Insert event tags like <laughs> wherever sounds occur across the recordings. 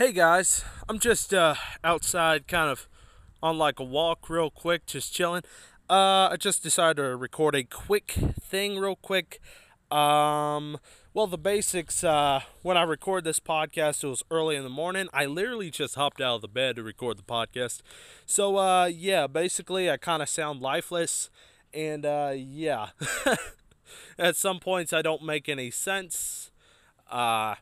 Hey guys, I'm just uh, outside, kind of on like a walk, real quick, just chilling. Uh, I just decided to record a quick thing, real quick. Um, well, the basics. Uh, when I record this podcast, it was early in the morning. I literally just hopped out of the bed to record the podcast. So, uh, yeah, basically, I kind of sound lifeless, and uh, yeah, <laughs> at some points I don't make any sense. Uh,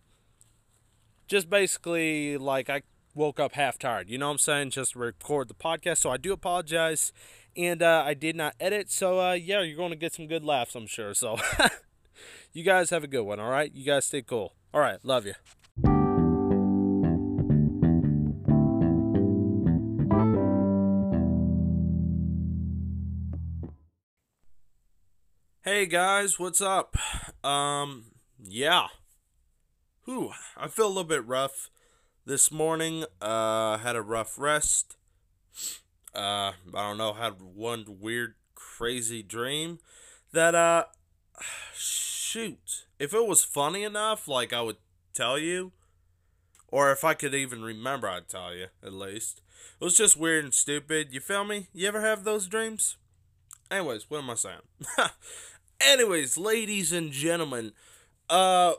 just basically like I woke up half tired. You know what I'm saying? Just record the podcast. So I do apologize. And uh, I did not edit. So uh, yeah, you're going to get some good laughs, I'm sure. So <laughs> you guys have a good one, all right? You guys stay cool. All right, love you. Hey guys, what's up? Um, yeah. Whew, I feel a little bit rough this morning. Uh, had a rough rest. Uh, I don't know, had one weird, crazy dream that, uh, shoot, if it was funny enough, like I would tell you, or if I could even remember, I'd tell you, at least. It was just weird and stupid. You feel me? You ever have those dreams? Anyways, what am I saying? <laughs> Anyways, ladies and gentlemen, uh,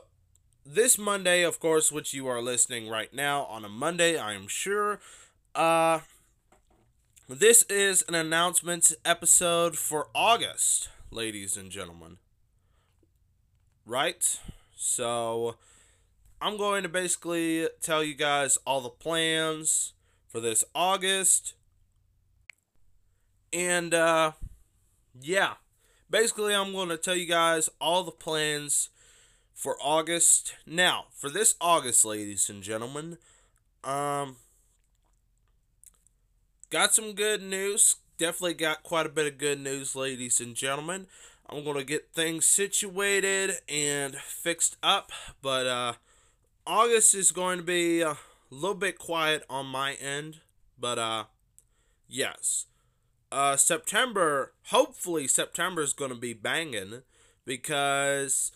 this Monday, of course, which you are listening right now on a Monday, I am sure. Uh, this is an announcement episode for August, ladies and gentlemen. Right? So, I'm going to basically tell you guys all the plans for this August. And, uh, yeah. Basically, I'm going to tell you guys all the plans for August. Now, for this August, ladies and gentlemen, um, got some good news. Definitely got quite a bit of good news, ladies and gentlemen. I'm gonna get things situated and fixed up, but uh, August is going to be a little bit quiet on my end, but uh, yes. Uh, September, hopefully September is to be banging because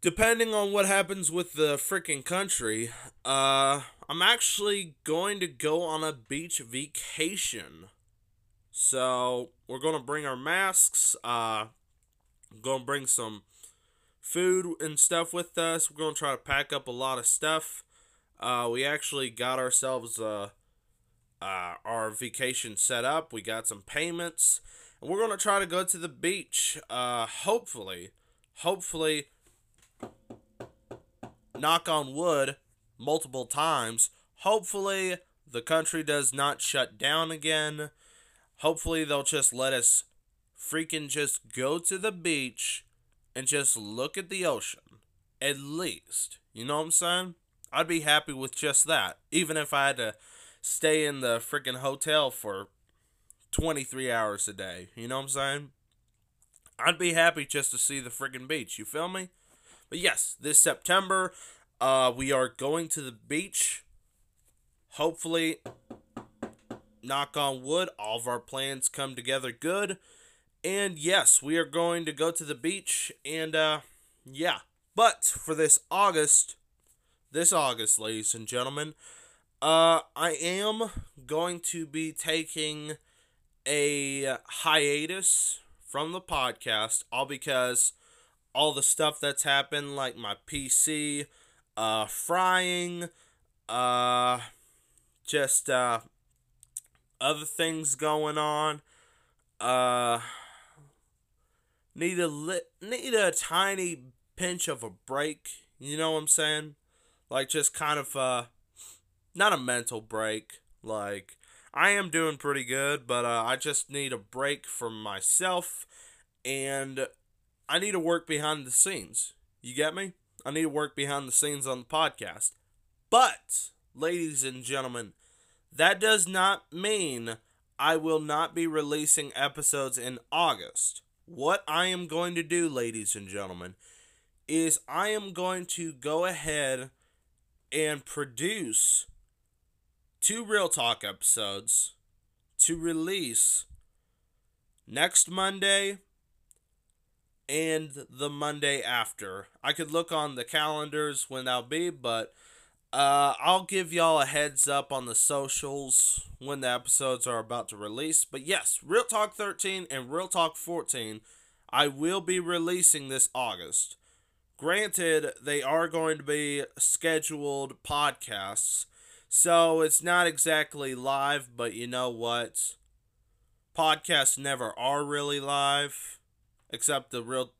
depending on what happens with the freaking country, uh, I'm actually going to go on a beach vacation. So we're gonna bring our masks. Uh, gonna bring some food and stuff with us. We're gonna try to pack up a lot of stuff. Uh, we actually got ourselves uh, uh, our vacation set up. We got some payments, and we're gonna try to go to the beach. Uh, hopefully, hopefully knock on wood, multiple times. Hopefully, the country does not shut down again. Hopefully, they'll just let us freaking just go to the beach and just look at the ocean. At least. You know what I'm saying? I'd be happy with just that. Even if I had to stay in the freaking hotel for 23 hours a day. You know what I'm saying? I'd be happy just to see the freaking beach. You feel me? But yes, this September, uh, we are going to the beach. Hopefully, knock on wood, all of our plans come together good. And yes, we are going to go to the beach. And uh, yeah. But for this August, this August, ladies and gentlemen, uh, I am going to be taking a hiatus from the podcast, all because all the stuff that's happened, like my PC, uh, frying, uh, just, uh, other things going on. Uh, need a li- need a tiny pinch of a break. You know what I'm saying? Like just kind of uh, not a mental break. Like I am doing pretty good, but uh, I just need a break from myself, and I need to work behind the scenes. You get me? I need to work behind the scenes on the podcast. But, ladies and gentlemen, that does not mean I will not be releasing episodes in August. What I am going to do, ladies and gentlemen, is I am going to go ahead and produce two Real Talk episodes to release next Monday and the Monday after. I could look on the calendars when that'll be, but Uh, I'll give y'all a heads up on the socials when the episodes are about to release. But yes, Real Talk 13 and Real Talk 14, I will be releasing this August. Granted, they are going to be scheduled podcasts, so it's not exactly live, but you know what? Podcasts never are really live, except the real,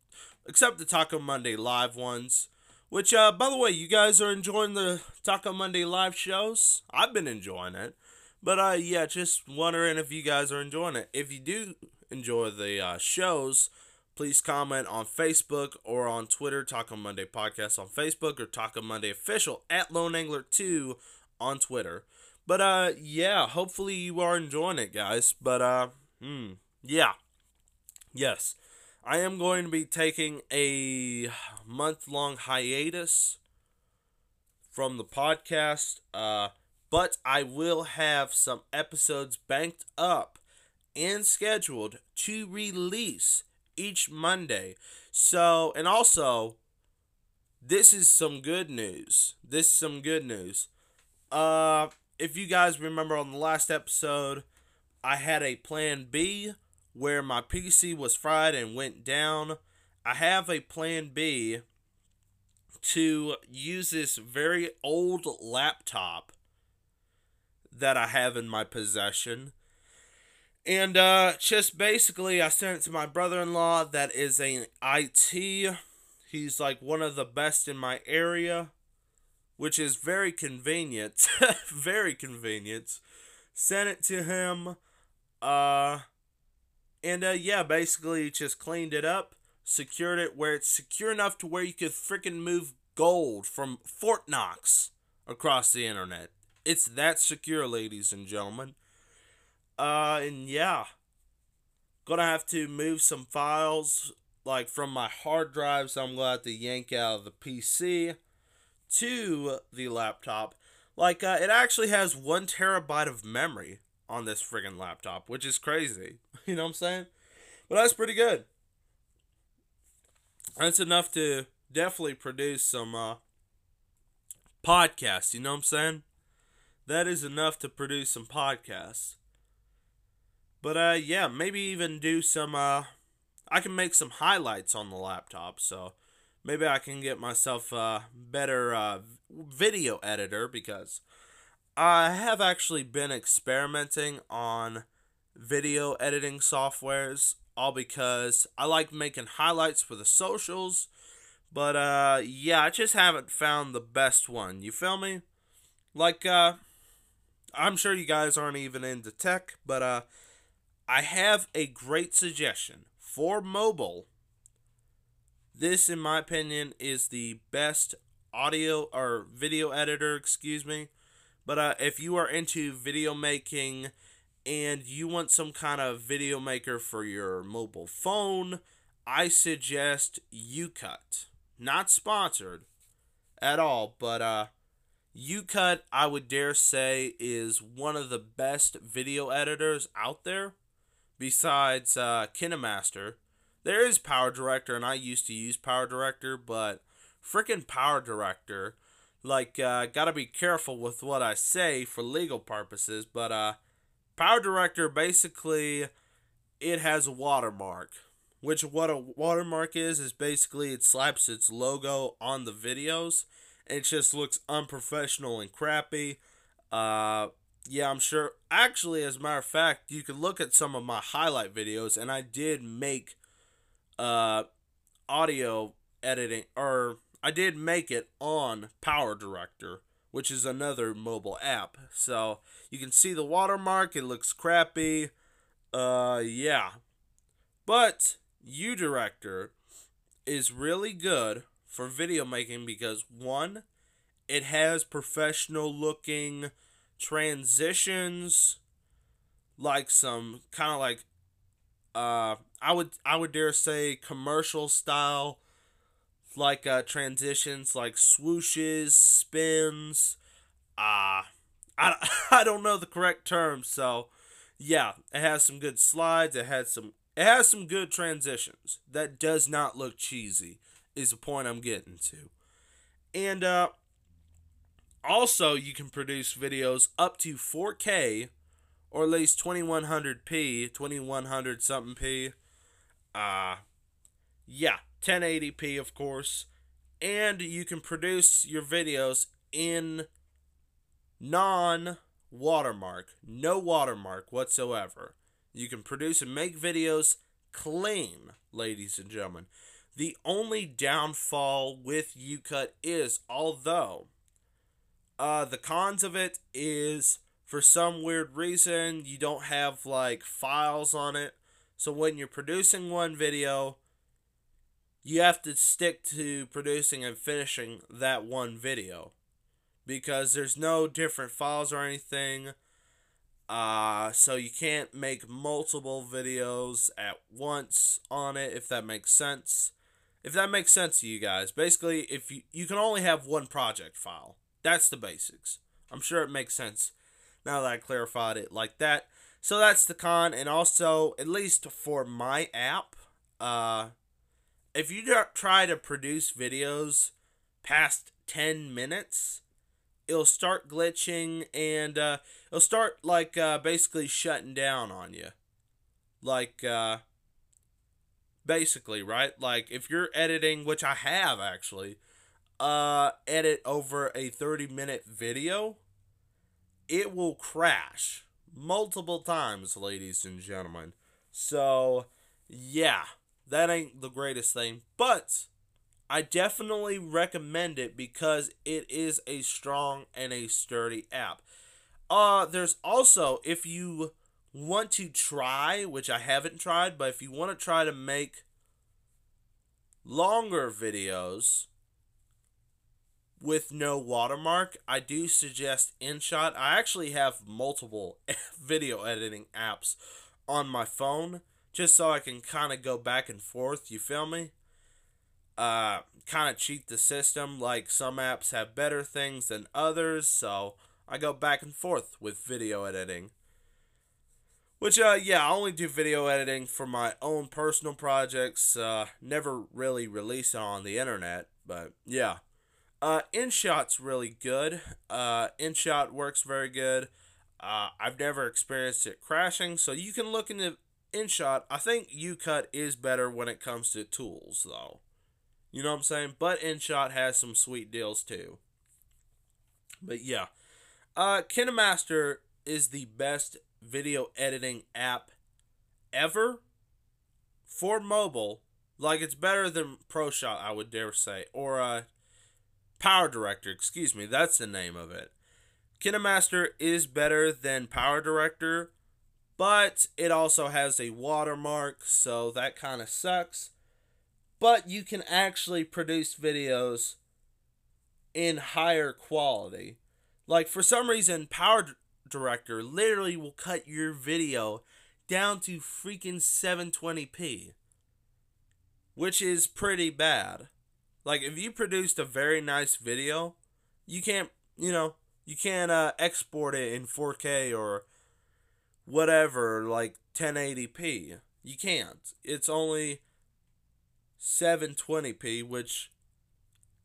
except the Taco Monday live ones. Which, uh, by the way, you guys are enjoying the Taco Monday live shows. I've been enjoying it, but uh, yeah, just wondering if you guys are enjoying it. If you do enjoy the uh, shows, please comment on Facebook or on Twitter. Taco Monday Podcast on Facebook or Taco Monday Official at Lone Angler Two on Twitter. But uh, yeah, hopefully you are enjoying it, guys. But uh, hmm, yeah, yes. I am going to be taking a month long hiatus from the podcast, uh, but I will have some episodes banked up and scheduled to release each Monday. So, and also, this is some good news. This is some good news. Uh, if you guys remember on the last episode, I had a plan B where my PC was fried and went down. I have a plan B to use this very old laptop that I have in my possession. And uh, just basically, I sent it to my brother in law that is an IT. He's like one of the best in my area, which is very convenient. <laughs> very convenient. Sent it to him. Uh, and uh, yeah, basically just cleaned it up, secured it where it's secure enough to where you could freaking move gold from Fort Knox across the internet. It's that secure, ladies and gentlemen. Uh, and yeah, gonna have to move some files like from my hard drive, so I'm gonna have to yank out of the PC to the laptop. Like, uh, it actually has one terabyte of memory on this friggin' laptop, which is crazy. <laughs> You know what I'm saying? But that's pretty good. That's enough to definitely produce some uh, podcasts. You know what I'm saying? That is enough to produce some podcasts. But uh, yeah, maybe even do some. Uh, I can make some highlights on the laptop, so maybe I can get myself a better uh, video editor because I have actually been experimenting on video editing softwares, all because I like making highlights for the socials. But uh yeah, I just haven't found the best one. You feel me? Like uh I'm sure you guys aren't even into tech, but uh I have a great suggestion for mobile. This in my opinion is the best audio or video editor, excuse me, but uh, if you are into video making and you want some kind of video maker for your mobile phone, I suggest YouCut. Not sponsored at all, but uh, YouCut, I would dare say, is one of the best video editors out there. Besides uh, KineMaster, there is Power Director, and I used to use Power Director, but freaking Power Director like uh, gotta be careful with what I say for legal purposes, but uh, Power Director basically it has a watermark. Which what a watermark is is basically it slaps its logo on the videos it just looks unprofessional and crappy. Uh, yeah, I'm sure. Actually, as a matter of fact, you can look at some of my highlight videos, and I did make uh, audio editing or I did make it on Power Director, which is another mobile app. So you can see the watermark, it looks crappy. Uh yeah. But UDirector is really good for video making because one, it has professional looking transitions like some kind of like uh I would I would dare say commercial style like uh, transitions, like swooshes, spins. Ah, uh, I, <laughs> I don't know the correct term, so yeah, it has some good slides. It has some it has some good transitions. That does not look cheesy. Is the point I'm getting to, and uh, also, you can produce videos up to 4K or at least 2100p, 2100 something p. Uh, yeah, 1080p, of course. And you can produce your videos in non watermark, no watermark whatsoever. You can produce and make videos clean, ladies and gentlemen. The only downfall with YouCut is, although uh, the cons of it is for some weird reason you don't have like files on it. So when you're producing one video, you have to stick to producing and finishing that one video because there's no different files or anything. Uh, so you can't make multiple videos at once on it if that makes sense. If that makes sense to you guys. Basically, if you you can only have one project file. That's the basics. I'm sure it makes sense now that I clarified it like that. So that's the con, and also, at least for my app, uh, if you try to produce videos past 10 minutes, it'll start glitching and uh, it'll start like uh, basically shutting down on you. Like, uh, basically, right? Like, if you're editing, which I have actually, uh, edit over a 30 minute video, it will crash multiple times, ladies and gentlemen. So, yeah, that ain't the greatest thing, but I definitely recommend it because it is a strong and a sturdy app. Uh, there's also, if you want to try, which I haven't tried, but if you want to try to make longer videos, with no watermark, I do suggest InShot. I actually have multiple <laughs> video editing apps on my phone just so I can kind of go back and forth. You feel me? Uh, kind of cheat the system. Like some apps have better things than others, so I go back and forth with video editing. Which, uh, yeah, I only do video editing for my own personal projects. Uh, never really release it on the internet, but yeah. Uh, InShot's really good. Uh, InShot works very good. Uh, I've never experienced it crashing, so you can look into InShot. I think YouCut is better when it comes to tools, though. You know what I'm saying? But InShot has some sweet deals too. But yeah, uh, KineMaster is the best video editing app ever for mobile. Like it's better than ProShot, I would dare say, or uh, Power Director, excuse me, that's the name of it. KineMaster is better than Power Director, but it also has a watermark, so that kind of sucks. But you can actually produce videos in higher quality. Like, for some reason, Power Director literally will cut your video down to freaking 720p, which is pretty bad. Like if you produced a very nice video, you can't, you know, you can't uh, export it in 4K or whatever, like 1080p. You can't. It's only 720p, which,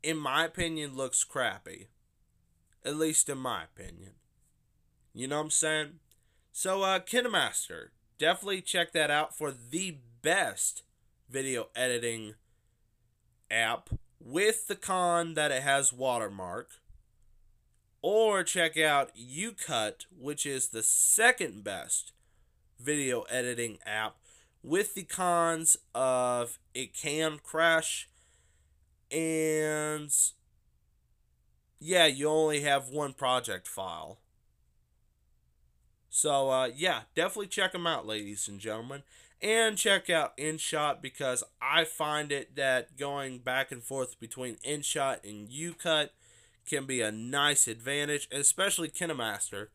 in my opinion, looks crappy. At least in my opinion. You know what I'm saying? So, uh, KineMaster, definitely check that out for the best video editing app with the con that it has watermark. Or check out YouCut, which is the second best video editing app with the cons of it can crash and yeah, you only have one project file. So uh, yeah, definitely check them out, ladies and gentlemen and check out InShot because I find it that going back and forth between InShot and YouCut can be a nice advantage, especially KineMaster.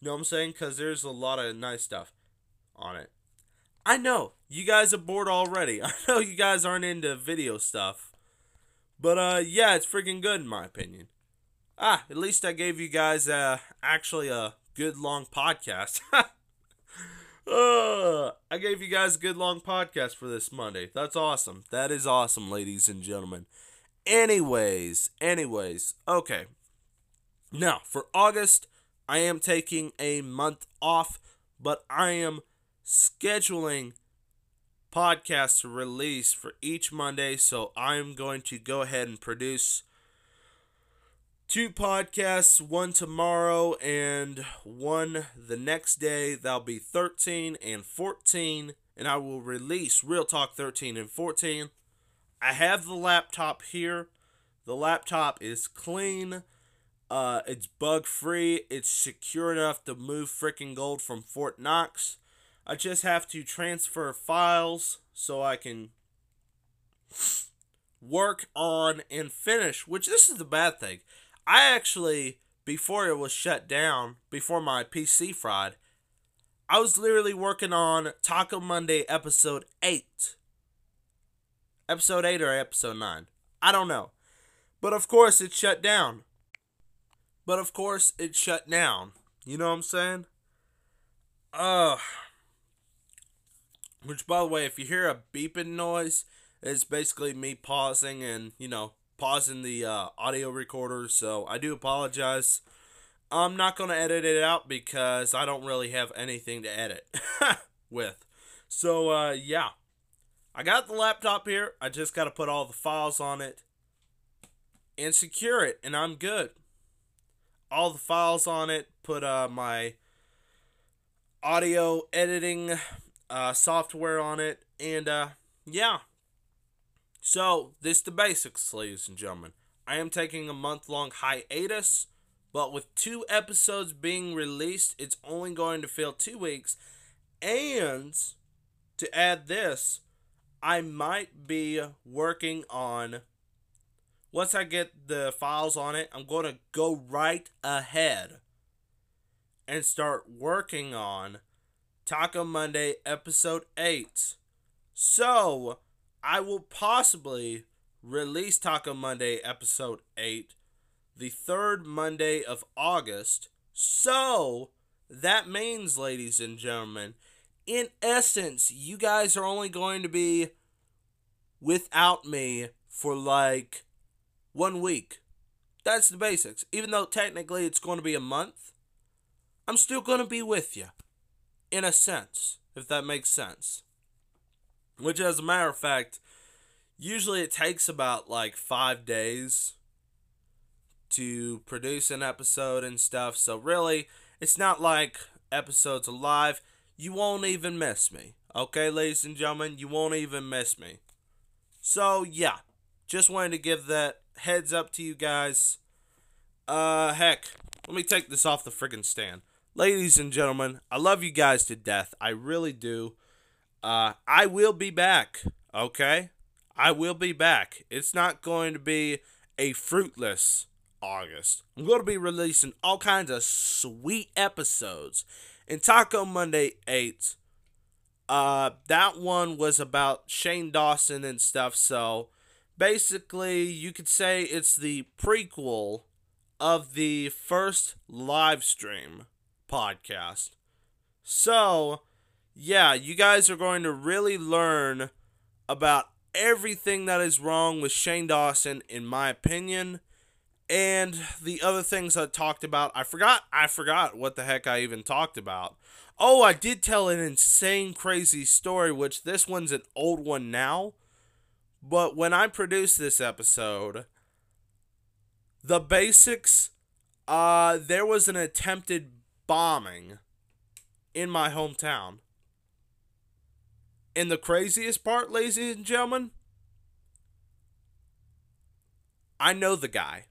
You know what I'm saying? Because there's a lot of nice stuff on it. I know you guys are bored already. <laughs> I know you guys aren't into video stuff, but uh, yeah, it's freaking good in my opinion. Ah, at least I gave you guys uh actually a good long podcast. <laughs> Uh, I gave you guys a good long podcast for this Monday. That's awesome. That is awesome, ladies and gentlemen. Anyways, anyways, okay. Now, for August, I am taking a month off, but I am scheduling podcasts to release for each Monday, so I'm going to go ahead and produce two podcasts, one tomorrow and one the next day. That'll be 13 and 14, and I will release Real Talk 13 and 14. I have the laptop here. The laptop is clean. Uh, it's bug free. It's secure enough to move freaking gold from Fort Knox. I just have to transfer files so I can work on and finish, which this is the bad thing. I actually, before it was shut down, before my PC fried, I was literally working on Taco Monday episode 8. Episode 8 or episode 9. I don't know. But of course, it shut down. But of course, it shut down. You know what I'm saying? Uh. Which, by the way, if you hear a beeping noise, it's basically me pausing and, you know, pausing the uh, audio recorder. So I do apologize. I'm not going to edit it out because I don't really have anything to edit <laughs> with. So, uh, yeah. I got the laptop here. I just got to put all the files on it and secure it, and I'm good. All the files on it, put uh, my audio editing uh, software on it, and uh, yeah. So, this the basics, ladies and gentlemen. I am taking a month long hiatus, but with two episodes being released, it's only going to fill two weeks. And to add this, I might be working on once I get the files on it, I'm going to go right ahead and start working on Taco Monday episode 8. So, I will possibly release Taco Monday episode 8 the third Monday of August. So, that means, ladies and gentlemen, in essence, you guys are only going to be without me for like one week. That's the basics. Even though technically it's going to be a month, I'm still going to be with you. In a sense, if that makes sense. Which, as a matter of fact, usually it takes about like five days to produce an episode and stuff. So, really, it's not like episodes alive. You won't even miss me. Okay, ladies and gentlemen, you won't even miss me. So, yeah, just wanted to give that heads up to you guys. Uh, heck, let me take this off the friggin' stand. Ladies and gentlemen, I love you guys to death. I really do. Uh, I will be back, okay? I will be back. It's not going to be a fruitless August. I'm going to be releasing all kinds of sweet episodes. In Taco Monday 8, uh, that one was about Shane Dawson and stuff, so basically, you could say it's the prequel of the first live stream podcast. So, yeah, you guys are going to really learn about everything that is wrong with Shane Dawson, in my opinion, and the other things I talked about. I forgot. I forgot what the heck I even talked about. Oh, I did tell an insane, crazy story, which this one's an old one now. But when I produced this episode, the basics, uh, there was an attempted bombing in my hometown. And the craziest part, ladies and gentlemen, I know the guy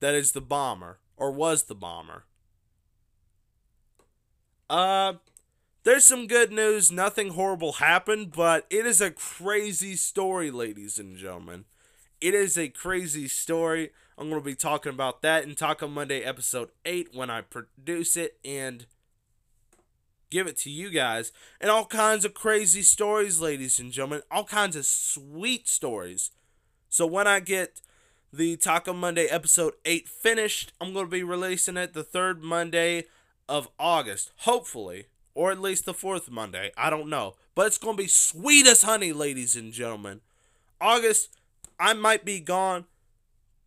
that is the bomber, or was the bomber. Uh, there's some good news. Nothing horrible happened, but it is a crazy story, ladies and gentlemen. It is a crazy story. I'm going to be talking about that in Taco Monday episode 8 when I produce it and give it to you guys. And all kinds of crazy stories, ladies and gentlemen. All kinds of sweet stories. So when I get the Taco Monday episode 8 finished, I'm going to be releasing it the third Monday of August. Hopefully or at least the fourth Monday. I don't know. But it's going to be sweet as honey, ladies and gentlemen. August, I might be gone,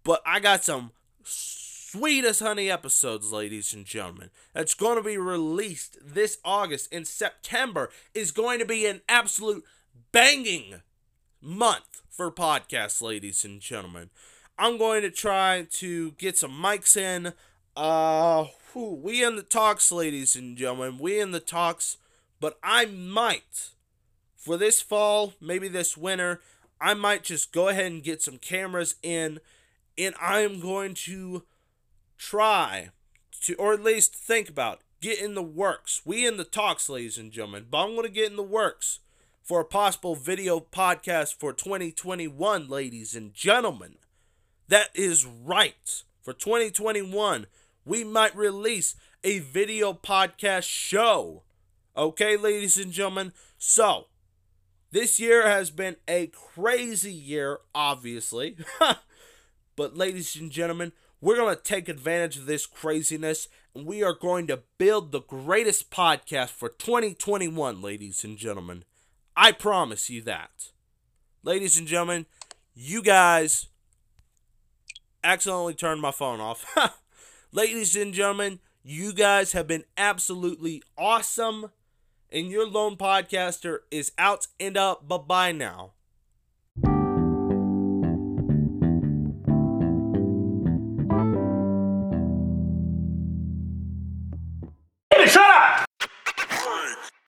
but I got some sweet as honey episodes, ladies and gentlemen. That's going to be released this August. In September is going to be an absolute banging month for podcasts, ladies and gentlemen. I'm going to try to get some mics in. Uh, whew, we in the talks, ladies and gentlemen. We in the talks, but I might for this fall, maybe this winter, I might just go ahead and get some cameras in, and I am going to try to, or at least think about, get in the works. We in the talks, ladies and gentlemen, but I'm going to get in the works for a possible video podcast for 2021, ladies and gentlemen. That is right. For 2021, we might release a video podcast show. Okay, ladies and gentlemen? So, this year has been a crazy year, obviously. <laughs> but, ladies and gentlemen, we're going to take advantage of this craziness and we are going to build the greatest podcast for 2021, ladies and gentlemen. I promise you that. Ladies and gentlemen, you guys accidentally turned my phone off. <laughs> ladies and gentlemen, you guys have been absolutely awesome and your lone podcaster is out and up. Bye bye now.